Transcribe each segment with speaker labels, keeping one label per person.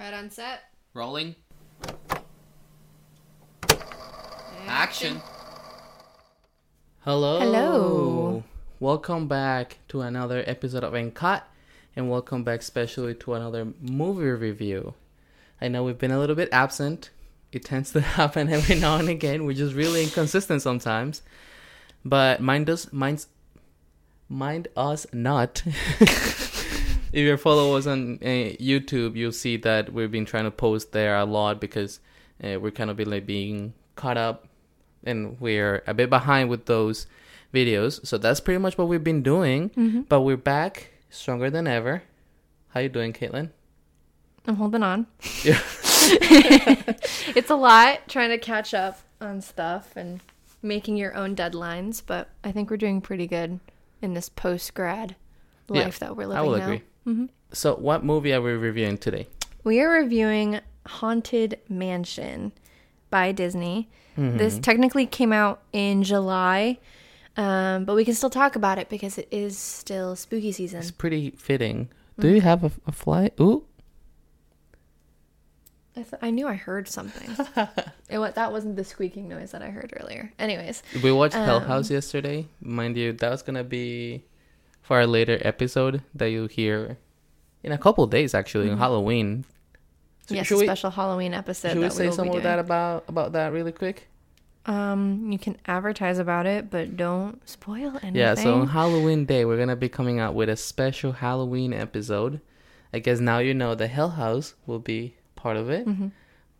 Speaker 1: Quiet on set.
Speaker 2: Rolling. Action. Hello.
Speaker 1: Hello.
Speaker 2: Welcome back to another episode of And Cut, and welcome back especially to another movie review. I know we've been a little bit absent. It tends to happen every now and again. We're just really inconsistent sometimes. But mind us, minds, mind us not. if you follow us on uh, YouTube, you'll see that we've been trying to post there a lot because uh, we're kind of been like being caught up, and we're a bit behind with those videos. So that's pretty much what we've been doing.
Speaker 1: Mm-hmm.
Speaker 2: But we're back stronger than ever. How you doing, Katelyn?
Speaker 1: I'm holding on.
Speaker 2: Yeah.
Speaker 1: It's a lot trying to catch up on stuff and making your own deadlines, but I think we're doing pretty good in this post grad
Speaker 2: Yeah,
Speaker 1: life that we're living
Speaker 2: I will
Speaker 1: now.
Speaker 2: agree.
Speaker 1: Hmm
Speaker 2: So, what movie are we reviewing today?
Speaker 1: We are reviewing Haunted Mansion by Disney. This
Speaker 2: Mm-hmm.
Speaker 1: technically came out in July, um, but we can still talk about it because it is still spooky season.
Speaker 2: It's pretty fitting. Do you have a, a fly? Ooh,
Speaker 1: I, th- I knew I heard something. it, wa- that wasn't the squeaking noise that I heard earlier. Anyways,
Speaker 2: we watched Hell
Speaker 1: Um,
Speaker 2: House yesterday. Mind you, that was gonna be for our later episode that you'll hear in a couple days, actually, on Halloween. So
Speaker 1: Mm-hmm. yes, a
Speaker 2: we,
Speaker 1: special Halloween episode.
Speaker 2: should we
Speaker 1: that
Speaker 2: say
Speaker 1: we will
Speaker 2: some
Speaker 1: be
Speaker 2: of that about about that really quick?
Speaker 1: Um, you can advertise about it, but don't spoil anything.
Speaker 2: Yeah, so on Halloween Day, we're gonna be coming out with a special Halloween episode. I guess now you know the Hell House will be part of it,
Speaker 1: Mhm.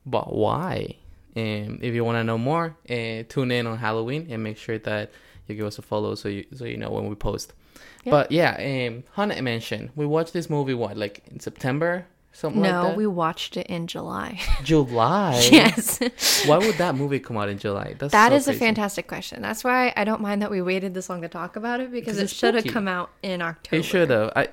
Speaker 2: but why? And if you want to know more, uh, tune in on Halloween and make sure that you give us a follow so you so you know when we post.
Speaker 1: Yeah.
Speaker 2: But yeah, um, Haunted Mansion. We watched this movie what like in September, something
Speaker 1: no,
Speaker 2: like
Speaker 1: we watched it in July.
Speaker 2: July.
Speaker 1: yes,
Speaker 2: Why would that movie come out in July? That's
Speaker 1: that
Speaker 2: so
Speaker 1: is a fantastic question. That's why I don't mind that we waited this long to talk about it because it should have come out in October.
Speaker 2: It should have. I,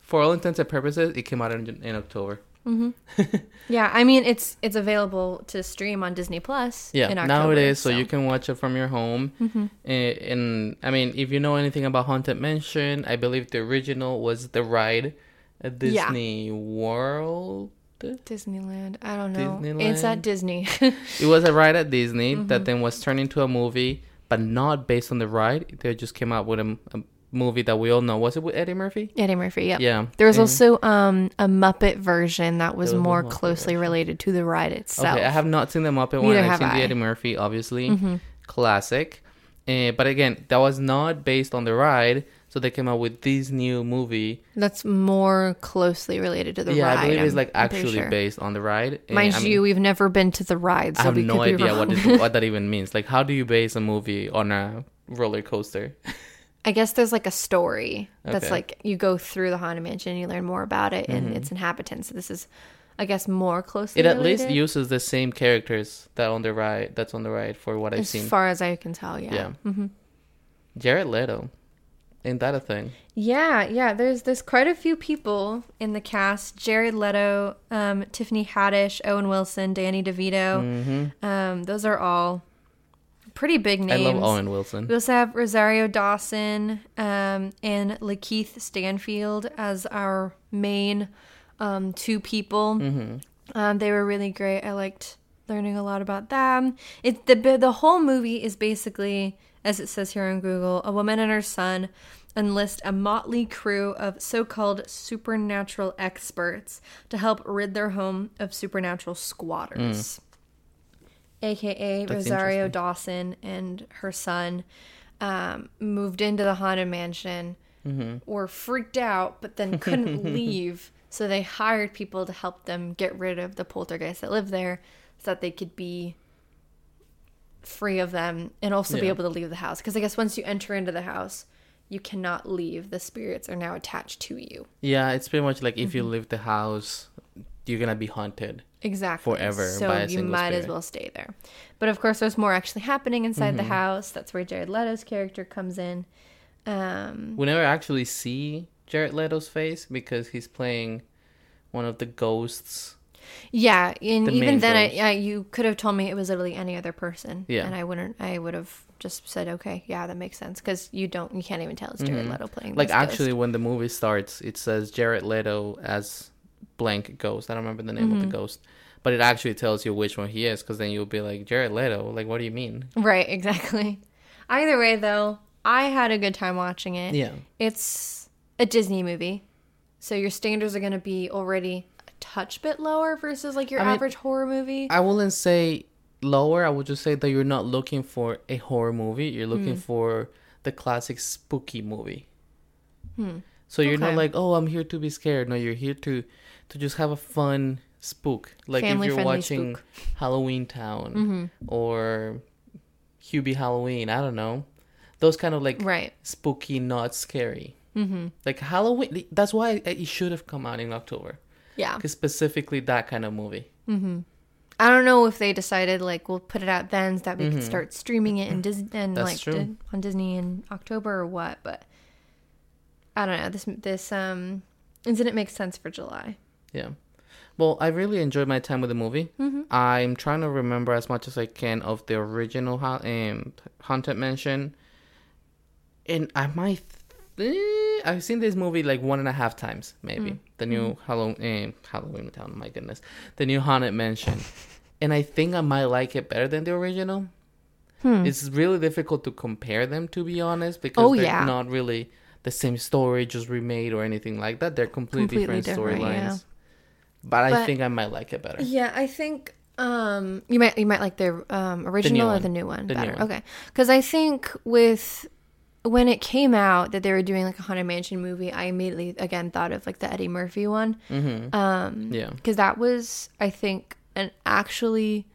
Speaker 2: for all intents and purposes, it came out in, in October.
Speaker 1: Yeah, I mean it's it's available to stream on Disney Plus.
Speaker 2: Yeah,
Speaker 1: in October,
Speaker 2: now it is, so. you can watch it from your home.
Speaker 1: Mhm.
Speaker 2: And, and I mean, if you know anything about Haunted Mansion, I believe the original was the ride at
Speaker 1: Yeah.
Speaker 2: Disney World.
Speaker 1: Disneyland. I don't know. It's at Disney.
Speaker 2: It was a ride at Disney
Speaker 1: Mm-hmm.
Speaker 2: that then was turned into a movie, but not based on the ride. They just came out with a, a movie that we all know. Was it with Eddie Murphy?
Speaker 1: Eddie Murphy. yeah.
Speaker 2: Yeah.
Speaker 1: There was
Speaker 2: And-
Speaker 1: also um a Muppet version that was
Speaker 2: was
Speaker 1: more closely
Speaker 2: version.
Speaker 1: related to the ride itself.
Speaker 2: Okay, I have not seen the Muppet one.
Speaker 1: Neither
Speaker 2: I've seen
Speaker 1: I.
Speaker 2: the Eddie Murphy, obviously.
Speaker 1: Mhm.
Speaker 2: Classic. Uh, but again, that was not based on the ride, so they came out with this new movie.
Speaker 1: That's more closely related to the
Speaker 2: yeah,
Speaker 1: ride.
Speaker 2: Yeah, I believe it's
Speaker 1: I'm-
Speaker 2: like
Speaker 1: I'm
Speaker 2: actually
Speaker 1: sure.
Speaker 2: based on the ride. Uh,
Speaker 1: Mind
Speaker 2: I mean,
Speaker 1: you, we've never been to the ride, so
Speaker 2: I have
Speaker 1: we
Speaker 2: no
Speaker 1: could
Speaker 2: idea what,
Speaker 1: wrong.
Speaker 2: what that even means. Like, how do you base a movie on a roller coaster?
Speaker 1: I guess there's like a story that's
Speaker 2: Okay.
Speaker 1: like you go through the haunted mansion, you learn more about it and its inhabitants. This is, I guess, more closely.
Speaker 2: Mm-hmm. It at least uses the same characters that on the right. That's on the right for what I've
Speaker 1: as
Speaker 2: seen.
Speaker 1: As far as I can tell. Yeah.
Speaker 2: Yeah.
Speaker 1: Mm-hmm.
Speaker 2: Jared Leto, ain't that a thing?
Speaker 1: Yeah, yeah. There's there's quite a few people in the cast: Jared Leto, um, Tiffany Haddish, Owen Wilson, Danny DeVito.
Speaker 2: hmm
Speaker 1: Um, those are all pretty big names.
Speaker 2: I love Owen Wilson.
Speaker 1: We also have Rosario Dawson um, and Lakeith Stanfield as our main um, two people.
Speaker 2: hmm
Speaker 1: Um, they were really great. I liked learning a lot about them. It the the whole movie is basically, as it says here on Google, a woman and her son enlist a motley crew of so-called supernatural experts to help rid their home of supernatural squatters. AKA
Speaker 2: That's
Speaker 1: Rosario. Dawson and her son um, moved into the haunted mansion
Speaker 2: hmm
Speaker 1: were freaked out, but then couldn't leave. So they hired people to help them get rid of the poltergeists that live there so that they could be free of them and also be able to leave the house. Because I guess once you enter into the house, you cannot leave. The spirits are now attached to you.
Speaker 2: Yeah, it's pretty much like if
Speaker 1: Mm-hmm.
Speaker 2: you leave the house, you're gonna be haunted.
Speaker 1: Exactly.
Speaker 2: Forever
Speaker 1: So
Speaker 2: by a
Speaker 1: you might as well stay there. But of course, there's more actually happening inside the
Speaker 2: Mm-hmm.
Speaker 1: house. That's where Jared Leto's character comes in. Um,
Speaker 2: We never actually see Jared Leto's face because he's playing one of the ghosts.
Speaker 1: Yeah, and
Speaker 2: The
Speaker 1: even then, I, yeah, you could have told me it was literally any other person.
Speaker 2: Yeah.
Speaker 1: and I wouldn't. I would have just said, okay, yeah, that makes sense because you don't, you can't even tell it's Jared Leto playing.
Speaker 2: Mm-hmm. Like actually,
Speaker 1: ghost.
Speaker 2: when the movie starts, it says Jared Leto as blank ghost. I don't remember the name of the ghost, but it actually tells you which one he is. Because then you'll be like Jared Leto. Like, what do you mean?
Speaker 1: Right, exactly. Either way, though, I had a good time watching it.
Speaker 2: Yeah.
Speaker 1: It's a Disney movie, so your standards are going to be already a touch bit lower versus like your
Speaker 2: I mean,
Speaker 1: average horror movie.
Speaker 2: I wouldn't say lower. I would just say that you're not looking for a horror movie. You're looking for the classic spooky movie. Hmm. So you're not like, oh, I'm here to be scared. No, you're here to to just have a fun spook. Like if you're watching
Speaker 1: spook.
Speaker 2: Halloween Town or Hubie Halloween. I don't know. Those kind of like
Speaker 1: right.
Speaker 2: spooky, not scary. Mm-hmm. Like Halloween. That's why it should have come out in October.
Speaker 1: Yeah.
Speaker 2: Because specifically that kind of movie.
Speaker 1: I don't know if they decided like we'll put it out then so that we could start streaming it in Disney and
Speaker 2: That's
Speaker 1: like di- on Disney in October or what, but I don't know. This this um incident makes sense for July.
Speaker 2: Yeah. Well, I really enjoyed my time with the movie.
Speaker 1: Mm-hmm.
Speaker 2: I'm trying to remember as much as I can of the original ha- um, Haunted Mansion. And I might. Th- I've seen this movie like one and a half times, maybe.
Speaker 1: Mm.
Speaker 2: The new Halloween, um, Halloween Town, my goodness. The new Haunted Mansion. and I think I might like it better than the original. It's really difficult to compare them, to be honest, because
Speaker 1: Hmm. Oh,
Speaker 2: they're
Speaker 1: yeah.
Speaker 2: not really the same story, just remade or anything like that. They're completely,
Speaker 1: Completely
Speaker 2: different
Speaker 1: different,
Speaker 2: storylines.
Speaker 1: yeah.
Speaker 2: But I think I might like it better.
Speaker 1: Yeah, I think um you might you might like the um original or the new one
Speaker 2: The new
Speaker 1: better.
Speaker 2: one.
Speaker 1: Okay. Cuz I think with when it came out that they were doing like a haunted mansion movie, I immediately again thought of like the Eddie Murphy one.
Speaker 2: Mm-hmm.
Speaker 1: Um
Speaker 2: Yeah.
Speaker 1: cuz that was I think an actually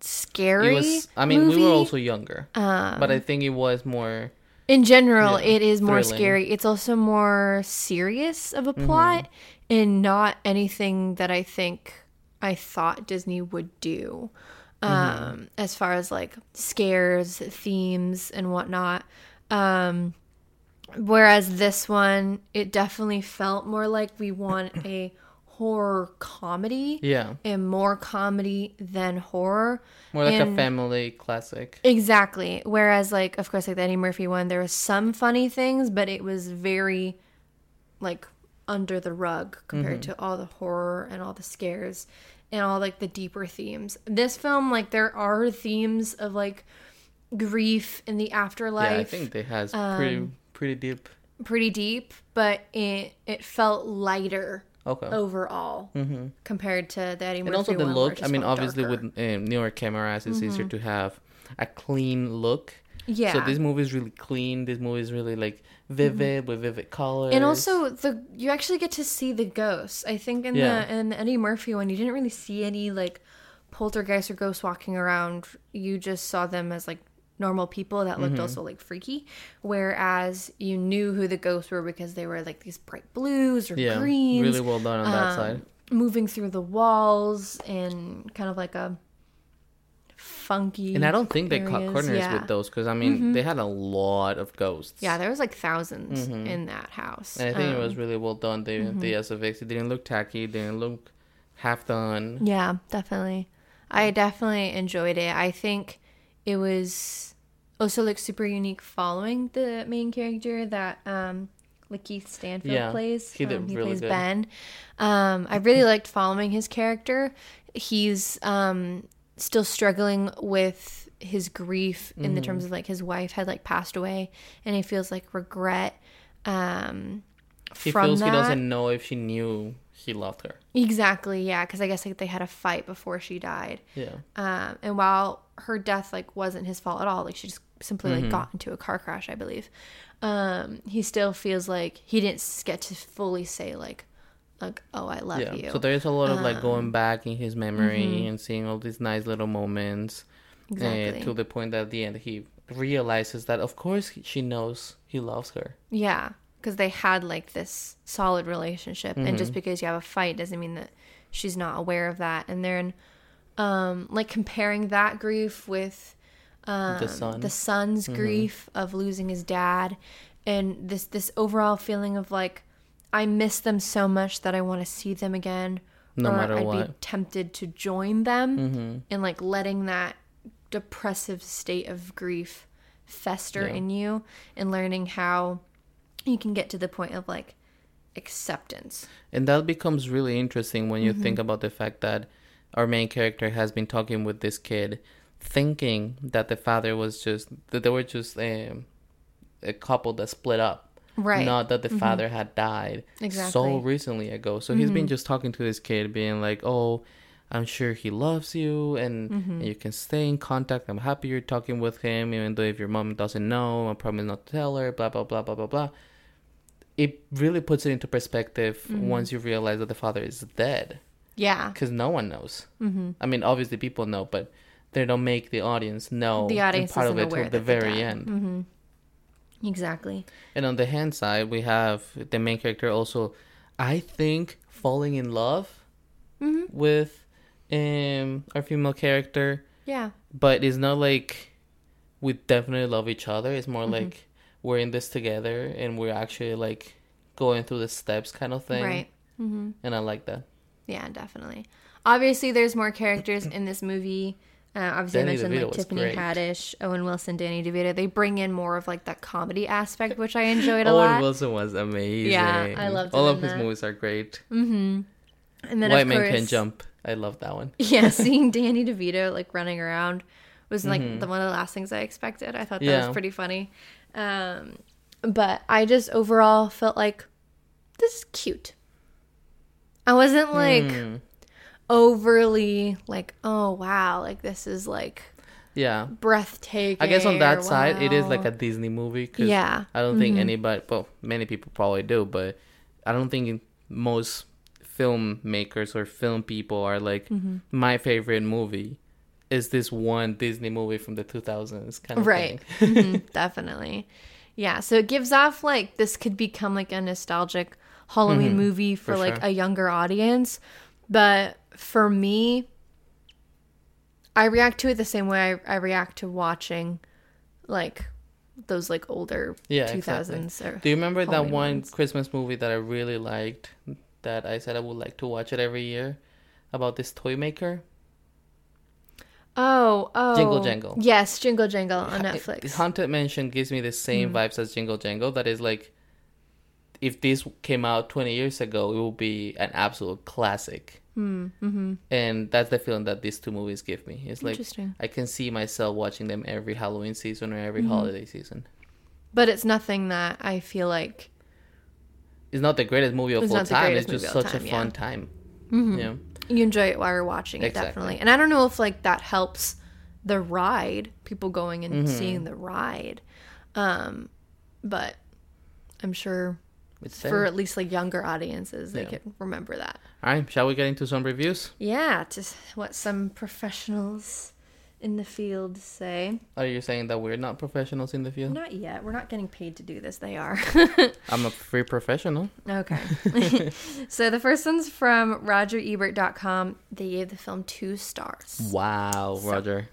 Speaker 1: scary
Speaker 2: It was. I mean,
Speaker 1: movie.
Speaker 2: we were also younger,
Speaker 1: um,
Speaker 2: but I think it was more.
Speaker 1: In general
Speaker 2: Yeah,
Speaker 1: it is more
Speaker 2: thrilling.
Speaker 1: scary. It's also more serious of a
Speaker 2: Mm-hmm.
Speaker 1: plot and not anything that I think I thought Disney would do. Um,
Speaker 2: Mm-hmm.
Speaker 1: as far as like scares, themes, and whatnot. Um, whereas this one, it definitely felt more like we want a horror comedy
Speaker 2: Yeah,
Speaker 1: and more comedy than horror.
Speaker 2: more like a family classic.
Speaker 1: Exactly. Whereas, like, of course, like the Eddie Murphy one, there was some funny things, but it was very, like, under the rug compared to all the horror and all the scares and all, like, the deeper themes. This film, like, there are themes of, like, grief in the afterlife.
Speaker 2: Yeah, I think it has
Speaker 1: um,
Speaker 2: pretty pretty deep.
Speaker 1: pretty deep, but it it felt lighter
Speaker 2: Okay.
Speaker 1: overall mm-hmm. compared to the Eddie Murphy
Speaker 2: and also the
Speaker 1: one,
Speaker 2: look. I mean, obviously
Speaker 1: darker.
Speaker 2: with uh, um, newer cameras, it's easier mm-hmm. to have a clean look.
Speaker 1: yeah,
Speaker 2: So this movie is really clean. This movie is really like vivid mm-hmm. with vivid colors.
Speaker 1: And also the you actually get to see the ghosts. I think in
Speaker 2: Yeah.
Speaker 1: the in the Eddie Murphy one, you didn't really see any like poltergeist or ghosts walking around. You just saw them as like normal people that
Speaker 2: Mm-hmm.
Speaker 1: looked also like freaky. Whereas you knew who the ghosts were because they were like these bright blues or
Speaker 2: yeah,
Speaker 1: greens,
Speaker 2: really well done on that
Speaker 1: um,
Speaker 2: side.
Speaker 1: moving through the walls and kind of like a funky.
Speaker 2: And I don't think they cut
Speaker 1: areas.
Speaker 2: corners
Speaker 1: Yeah. Mm-hmm.
Speaker 2: with those because I mean they had a lot of ghosts.
Speaker 1: Yeah, there was like 1000s in that house.
Speaker 2: And I think it
Speaker 1: Um,
Speaker 2: was really well done. The the SFX it didn't look tacky. It didn't look half done.
Speaker 1: Yeah, definitely. I definitely enjoyed it. I think it was also like super unique following the main character that um Lakeith Stanfield
Speaker 2: Yeah,
Speaker 1: plays.
Speaker 2: he did
Speaker 1: um, he
Speaker 2: really
Speaker 1: plays
Speaker 2: good.
Speaker 1: Ben. Um I really liked following his character. He's um still struggling with his grief in
Speaker 2: Mm-hmm.
Speaker 1: the terms of like his wife had like passed away and he feels like regret um
Speaker 2: He
Speaker 1: from
Speaker 2: feels
Speaker 1: that.
Speaker 2: he doesn't know if she knew he loved her.
Speaker 1: Exactly, yeah, because I guess like they had a fight before she died.
Speaker 2: Yeah.
Speaker 1: Um, and while her death like wasn't his fault at all, like she just simply
Speaker 2: Mm-hmm.
Speaker 1: like got into a car crash, I believe. Um, he still feels like he didn't get to fully say like, like, oh, I love
Speaker 2: yeah.
Speaker 1: you. Um,
Speaker 2: So there is a lot of like going back in his memory
Speaker 1: mm-hmm.
Speaker 2: and seeing all these nice little moments. uh,
Speaker 1: exactly.
Speaker 2: to the point that at the end he realizes that of course she knows he loves her.
Speaker 1: Yeah, because they had like this solid relationship, and
Speaker 2: Mm-hmm.
Speaker 1: just because you have a fight doesn't mean that she's not aware of that. And then, um, like comparing that grief with um,
Speaker 2: The son.
Speaker 1: the son's
Speaker 2: Mm-hmm.
Speaker 1: grief of losing his dad, and this this overall feeling of like I miss them so much that I want to see them again,
Speaker 2: No
Speaker 1: or
Speaker 2: matter
Speaker 1: I'd be
Speaker 2: what. Mm-hmm.
Speaker 1: tempted to join them, and like letting that depressive state of grief fester
Speaker 2: Yeah.
Speaker 1: in you, and learning how you can get to the point of like acceptance.
Speaker 2: And that becomes really interesting when you mm-hmm. think about the fact that our main character has been talking with this kid, thinking that the father was just that they were just um, a couple that split up.
Speaker 1: Right.
Speaker 2: Not that the mm-hmm. father had died so recently ago. So he's been mm-hmm. just talking to this kid, being like, "Oh, I'm sure he loves you, and, and you can stay in contact. I'm happy you're talking with him, even though if your mom doesn't know, I promise not to tell her. Blah blah blah blah blah blah." It really puts it into perspective once you realize that the father is dead,
Speaker 1: Yeah.
Speaker 2: because no one knows. Mm-hmm. I mean, obviously people know, but they don't make the audience know.
Speaker 1: The audience
Speaker 2: part of it till the very end.
Speaker 1: Mm-hmm. Exactly.
Speaker 2: And on the hand side, we have the main character also, I think, falling in love
Speaker 1: Mm-hmm.
Speaker 2: with um our female character,
Speaker 1: Yeah.
Speaker 2: but it's not like we definitely love each other. It's more
Speaker 1: Mm-hmm.
Speaker 2: like we're in this together and we're actually like going through the steps kind of thing.
Speaker 1: Right. Mm-hmm.
Speaker 2: And I like that.
Speaker 1: Yeah, definitely. Obviously, there's more characters in this movie. Uh, obviously,
Speaker 2: Danny
Speaker 1: I mentioned
Speaker 2: DeVito
Speaker 1: like Tiffany
Speaker 2: great.
Speaker 1: Haddish, Owen Wilson, Danny DeVito. They bring in more of like that comedy aspect, which I enjoyed a
Speaker 2: Owen
Speaker 1: lot.
Speaker 2: Wilson was amazing.
Speaker 1: Yeah, I loved
Speaker 2: All of his
Speaker 1: that.
Speaker 2: movies are great.
Speaker 1: Mm-hmm. And then
Speaker 2: White Man
Speaker 1: course,
Speaker 2: Can Jump. I love that one.
Speaker 1: yeah, seeing Danny DeVito like running around was like the one of the last things I expected. I thought that
Speaker 2: Mm-hmm. Yeah.
Speaker 1: was pretty funny. Um, but I just overall felt like this is cute. I wasn't like
Speaker 2: Hmm.
Speaker 1: overly like, oh wow, like this is like
Speaker 2: Yeah.
Speaker 1: breathtaking.
Speaker 2: I guess on that
Speaker 1: or,
Speaker 2: side, it is like a Disney movie. Cause
Speaker 1: Yeah.
Speaker 2: I don't think anybody, well, many people probably do, but I don't think most filmmakers or film people are like,
Speaker 1: Mm-hmm.
Speaker 2: my favorite movie is this one Disney movie from the 2000s kind of
Speaker 1: right
Speaker 2: thing.
Speaker 1: Mhm, definitely yeah so it gives off like this could become like a nostalgic halloween movie for,
Speaker 2: Mm-hmm. For
Speaker 1: like
Speaker 2: sure.
Speaker 1: a younger audience but for me i react to it the same way i, I react to watching like those like older
Speaker 2: Yeah,
Speaker 1: 2000s or
Speaker 2: Do you remember that
Speaker 1: Halloween
Speaker 2: one
Speaker 1: ones.
Speaker 2: Christmas movie that I really liked that I said I would like to watch it every year about this toy maker?
Speaker 1: Oh oh
Speaker 2: Jingle Jangle.
Speaker 1: yes jingle jangle on netflix
Speaker 2: Haunted Mansion gives me the same vibes as Jingle Jangle. That is like, if this came out 20 years ago, it would be an absolute classic. Mm-hmm. And that's the feeling that these two movies give me. It's like I can see myself watching them every Halloween season or every holiday season.
Speaker 1: but it's nothing that i feel like
Speaker 2: It's not the greatest movie of all time. It's just
Speaker 1: movie of all
Speaker 2: such a
Speaker 1: time,
Speaker 2: fun time.
Speaker 1: Mm-hmm.
Speaker 2: Yeah.
Speaker 1: You enjoy it while you're watching it
Speaker 2: Exactly.
Speaker 1: definitely and i don't know if like that helps the ride people going and
Speaker 2: Mm-hmm.
Speaker 1: seeing the ride um but i'm sure
Speaker 2: It's
Speaker 1: for at least like younger audiences they
Speaker 2: Yeah.
Speaker 1: can remember that
Speaker 2: All right, shall we get into some reviews?
Speaker 1: yeah to s- what some professionals in the field say
Speaker 2: Are you saying that we're not professionals in the field?
Speaker 1: not yet we're not getting paid to do this they are
Speaker 2: I'm a free professional.
Speaker 1: Okay. so the first one's from RogerEbert.com. They gave the film two stars.
Speaker 2: Wow, Roger.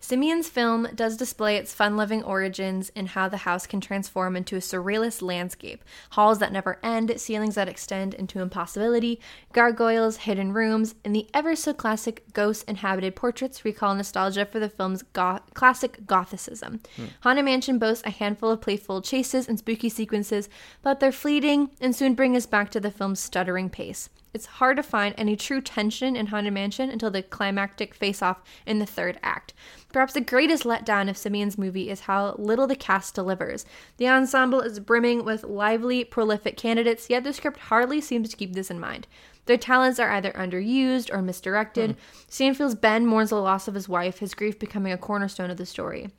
Speaker 1: Simien's film does display its fun loving origins in how the house can transform into a surrealist landscape. Halls that never end, ceilings that extend into impossibility, gargoyles, hidden rooms, and the ever so classic ghost inhabited portraits recall nostalgia for the film's go- classic Gothicism. Hmm. Haunted Mansion boasts a handful of playful chases and spooky sequences, but they're fleeting and soon bring us back to the film's stuttering pace. It's hard to find any true tension in Haunted Mansion until the climactic face off in the third act. Perhaps the greatest letdown of Simien's movie is how little the cast delivers. The ensemble is brimming with lively, prolific candidates, yet the script hardly seems to keep this in mind. Their talents are either underused or misdirected. Hmm. Stanfield's Ben mourns the loss of his wife, his grief becoming a cornerstone of the story.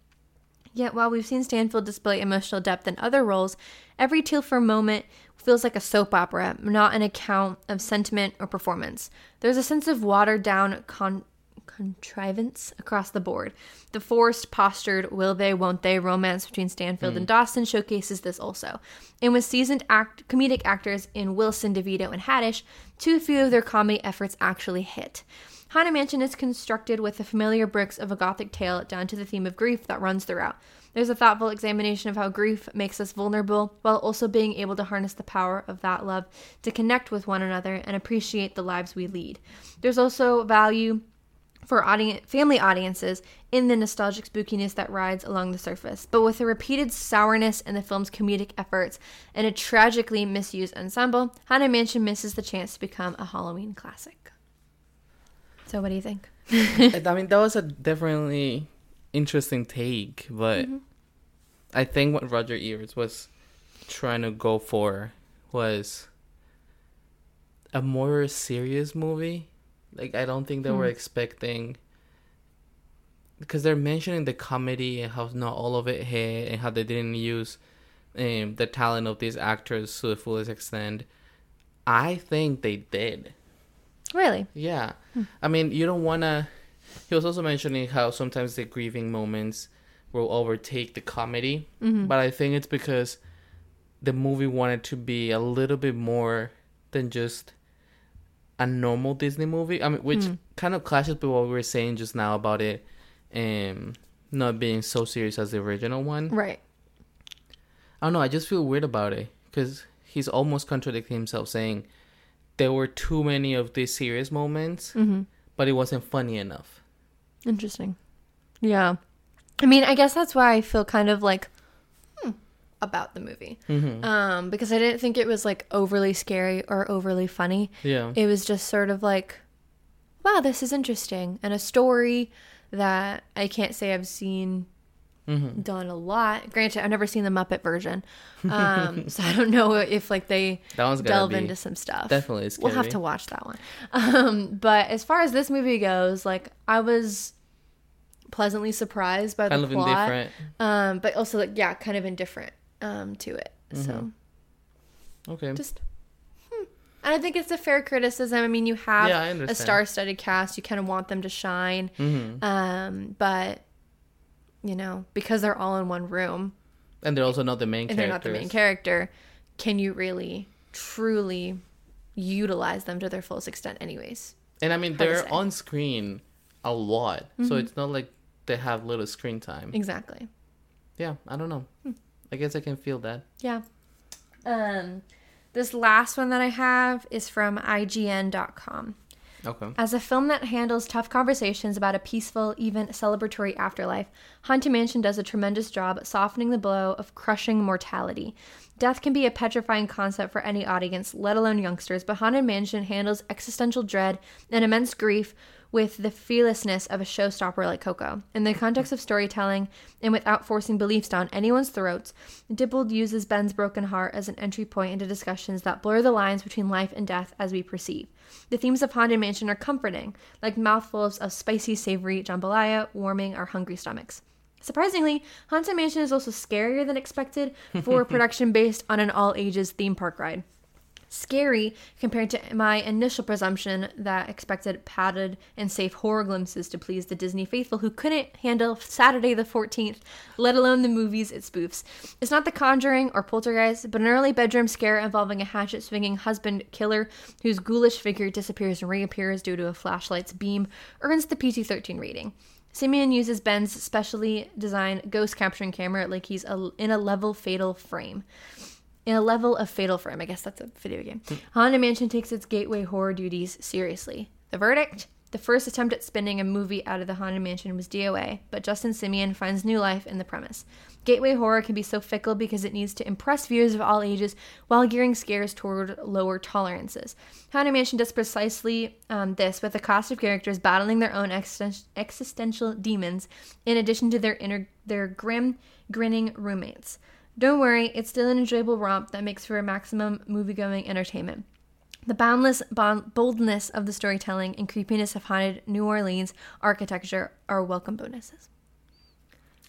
Speaker 1: Yet, while we've seen Stanfield display emotional depth in other roles, every Tilfer moment feels like a soap opera, not an account of sentiment or performance. There's a sense of watered down con- contrivance across the board. The forced, postured, will they, won't they romance between Stanfield and hmm. Dawson showcases this also. And with seasoned act- comedic actors in Wilson, DeVito, and Haddish, too few of their comedy efforts actually hit. Haunted Mansion is constructed with the familiar bricks of a gothic tale down to the theme of grief that runs throughout. There's a thoughtful examination of how grief makes us vulnerable while also being able to harness the power of that love to connect with one another and appreciate the lives we lead. There's also value for audience, family audiences in the nostalgic spookiness that rides along the surface, but with a repeated sourness in the film's comedic efforts and a tragically misused ensemble, Haunted Mansion misses the chance to become a Halloween classic. So, what do you think?
Speaker 2: I mean, that was a definitely interesting take, but
Speaker 1: Mm-hmm.
Speaker 2: I think what Roger Ebert was trying to go for was a more serious movie. Like, I don't think they were
Speaker 1: Hmm.
Speaker 2: expecting because they're mentioning the comedy and how not all of it hit and how they didn't use um, the talent of these actors to the fullest extent. I think they did.
Speaker 1: Really?
Speaker 2: Yeah. Hmm. I mean, you don't want to. He was also mentioning how sometimes the grieving moments will overtake the comedy. Mm-hmm. But I think it's because the movie wanted to be a little bit more than just a normal Disney movie. I mean, which hmm. kind of clashes with what we were saying just now about it um, not being so serious as the original one.
Speaker 1: Right.
Speaker 2: I don't know. I just feel weird about it because he's almost contradicting himself, saying there were too many of these serious moments,
Speaker 1: Mm-hmm.
Speaker 2: but it wasn't funny enough.
Speaker 1: Interesting. Yeah. I mean, I guess that's why I feel kind of like hmm, about the movie.
Speaker 2: Mm-hmm.
Speaker 1: Um, because I didn't think it was like overly scary or overly funny.
Speaker 2: Yeah.
Speaker 1: It was just sort of like, wow, this is interesting. And a story that I can't say I've seen
Speaker 2: Mm-hmm.
Speaker 1: done a lot. Granted, I've never seen the Muppet version. Um, so I don't know if like they
Speaker 2: That one's
Speaker 1: delve into some stuff.
Speaker 2: definitely
Speaker 1: We'll have to watch that one. Um, but as far as this movie goes, like I was pleasantly surprised by the
Speaker 2: kind
Speaker 1: plot.
Speaker 2: indifferent.
Speaker 1: Um, but also like yeah, kind of indifferent um to it. So
Speaker 2: Okay.
Speaker 1: just hmm. and I think it's a fair criticism. I mean, you have
Speaker 2: Yeah,
Speaker 1: a star-studded cast. You kind of want them to shine.
Speaker 2: hmm
Speaker 1: Um, but you know, because they're all in one room
Speaker 2: And they're also not the main
Speaker 1: and they're not the main character, can you really truly utilize them to their fullest extent anyways?
Speaker 2: And I mean,
Speaker 1: Hard
Speaker 2: they're on screen a lot, so it's not like they have little screen time.
Speaker 1: Exactly.
Speaker 2: Yeah, I don't know. I guess I can feel that.
Speaker 1: Yeah. Um, this last one that I have is from IGN.com.
Speaker 2: Okay.
Speaker 1: As a film that handles tough conversations about a peaceful, even celebratory afterlife, Haunted Mansion does a tremendous job softening the blow of crushing mortality. Death can be a petrifying concept for any audience, let alone youngsters, but Haunted Mansion handles existential dread and immense grief with the fearlessness of a showstopper like Coco. In the context of storytelling, and without forcing beliefs down anyone's throats, Dippold uses Ben's broken heart as an entry point into discussions that blur the lines between life and death as we perceive. The themes of Haunted Mansion are comforting, like mouthfuls of spicy, savory jambalaya, warming our hungry stomachs. Surprisingly, Haunted Mansion is also scarier than expected for a production based on an all ages theme park ride scary compared to my initial presumption that expected padded and safe horror glimpses to please the Disney faithful who couldn't handle Saturday the 14th, let alone the movies it spoofs. It's not The Conjuring or Poltergeist, but an early bedroom scare involving a hatchet swinging husband killer whose ghoulish figure disappears and reappears due to a flashlight's beam earns the PG 13 rating. Simien uses Ben's specially designed ghost capturing camera like he's in a level fatal frame in a level of fatal frame. I guess that's a video game. Haunted Mansion takes its gateway horror duties seriously. The verdict? The first attempt at spinning a movie out of the Haunted Mansion was DOA, but Justin Simien finds new life in the premise. Gateway horror can be so fickle because it needs to impress viewers of all ages while gearing scares toward lower tolerances. Haunted Mansion does precisely um, this with a cast of characters battling their own existen- existential demons, in addition to their inner, their grim, grinning roommates. Don't worry, it's still an enjoyable romp that makes for a maximum movie-going entertainment. The boundless boldness of the storytelling and creepiness of haunted New Orleans architecture are welcome bonuses.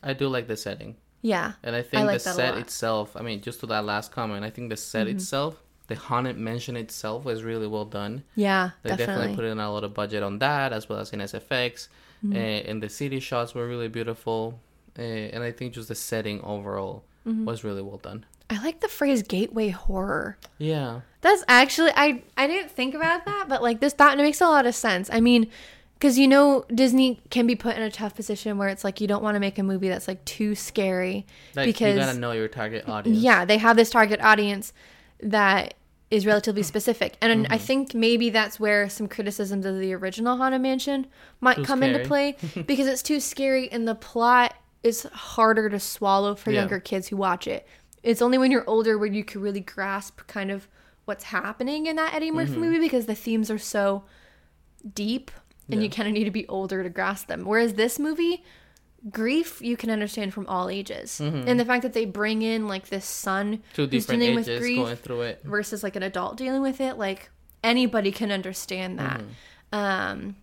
Speaker 2: I do like the setting.
Speaker 1: Yeah,
Speaker 2: And I think
Speaker 1: like
Speaker 2: the set itself, I mean, just to that last comment, I think the set
Speaker 1: Mm-hmm.
Speaker 2: itself, the haunted mansion itself was really well done.
Speaker 1: yeah,
Speaker 2: They definitely,
Speaker 1: definitely.
Speaker 2: put in a lot of budget on that, as well as in SFX.
Speaker 1: Mm-hmm.
Speaker 2: Uh, and the city shots were really beautiful. Uh, and I think just the setting overall
Speaker 1: Mm-hmm.
Speaker 2: was really well done.
Speaker 1: I like the phrase gateway horror.
Speaker 2: Yeah.
Speaker 1: That's actually I I didn't think about that, but like this that makes a lot of sense. I mean, because you know Disney can be put in a tough position where it's like you don't want to make a movie that's like too scary
Speaker 2: Like,
Speaker 1: because
Speaker 2: you gotta know your target audience.
Speaker 1: yeah they have this target audience that is relatively specific. And
Speaker 2: Mm-hmm.
Speaker 1: I think maybe that's where some criticisms of the original Haunted Mansion might
Speaker 2: Too
Speaker 1: come into play because it's too scary and the plot is harder to swallow for
Speaker 2: Yeah.
Speaker 1: younger kids who watch it. It's only when you're older where you can really grasp kind of what's happening in that Eddie Murphy
Speaker 2: Mm-hmm.
Speaker 1: movie because the themes are so deep and you kind of need to be older to grasp them. Whereas this movie, grief you can understand from all ages. And the fact that they bring in like this son
Speaker 2: Mm-hmm. Two
Speaker 1: who's dealing with grief
Speaker 2: going through it.
Speaker 1: versus like an adult dealing with it, like anybody can understand that. Um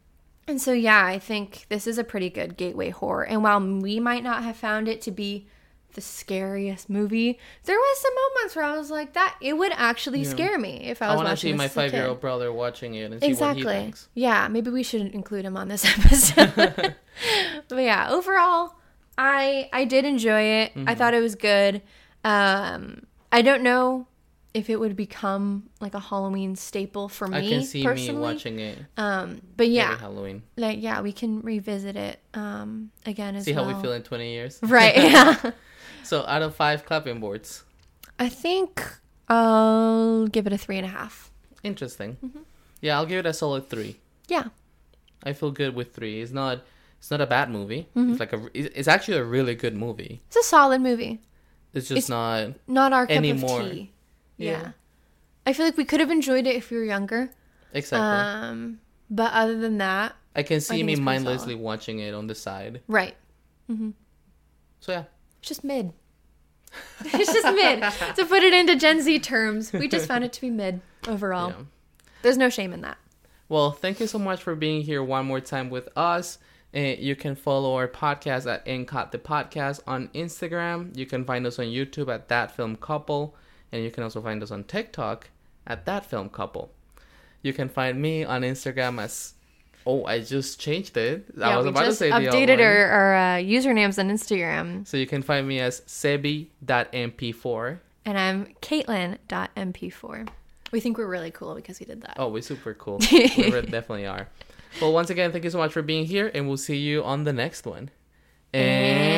Speaker 1: and so yeah, I think this is a pretty good gateway horror. And while we might not have found it to be the scariest movie, there was some moments where I was like that it would actually scare me if I was watching it.
Speaker 2: I want to see my
Speaker 1: as a kid.
Speaker 2: five year old brother watching it and see what he
Speaker 1: Exactly.
Speaker 2: thinks.
Speaker 1: Yeah, maybe we should include him on this episode. but yeah, overall, I I did enjoy it. I
Speaker 2: Mm-hmm.
Speaker 1: thought it was good. Um, I don't know if it would become like a Halloween staple for me
Speaker 2: I can see
Speaker 1: personally.
Speaker 2: me watching it
Speaker 1: Um, but yeah,
Speaker 2: Halloween.
Speaker 1: like yeah, we can revisit it um again as well.
Speaker 2: See how we feel in 20 years.
Speaker 1: Right. Yeah.
Speaker 2: So out of five clapping boards,
Speaker 1: I think I'll give it a three and a half.
Speaker 2: interesting.
Speaker 1: Mm-hmm.
Speaker 2: Yeah, I'll give it a solid three.
Speaker 1: Yeah.
Speaker 2: I feel good with three. It's not. It's not a bad movie.
Speaker 1: Mm-hmm.
Speaker 2: It's like a. It's it's actually a really good movie.
Speaker 1: It's a solid movie.
Speaker 2: It's just
Speaker 1: It's-
Speaker 2: not.
Speaker 1: Not our cup
Speaker 2: Anymore.
Speaker 1: of tea. Yeah.
Speaker 2: Yeah.
Speaker 1: I feel like we could have enjoyed it if we were younger.
Speaker 2: Exactly.
Speaker 1: Um, but other than that,
Speaker 2: I can see
Speaker 1: think
Speaker 2: me
Speaker 1: it's pretty
Speaker 2: mindlessly watching it on the side.
Speaker 1: right. Mm-hmm.
Speaker 2: So yeah.
Speaker 1: It's just mid. it's just mid. to put it into Gen Z terms, we just found it to be mid overall.
Speaker 2: Yeah.
Speaker 1: There's no shame in that.
Speaker 2: Well, thank you so much for being here one more time with us. And you can follow our podcast at And Cut the Podcast on Instagram. You can find us on YouTube at That Film Couple. And you can also find us on TikTok at That Film Couple. You can find me on Instagram as. Oh, I just changed it. I was
Speaker 1: we
Speaker 2: about to
Speaker 1: just
Speaker 2: say
Speaker 1: updated our, our uh, usernames on Instagram.
Speaker 2: So you can find me as sebby.mp4.
Speaker 1: And I'm Katelyn.mp4. We think we're really cool because we did that.
Speaker 2: Oh, we're super cool. we definitely are. Well, once again, thank you so much for being here, and we'll see you on the next one. And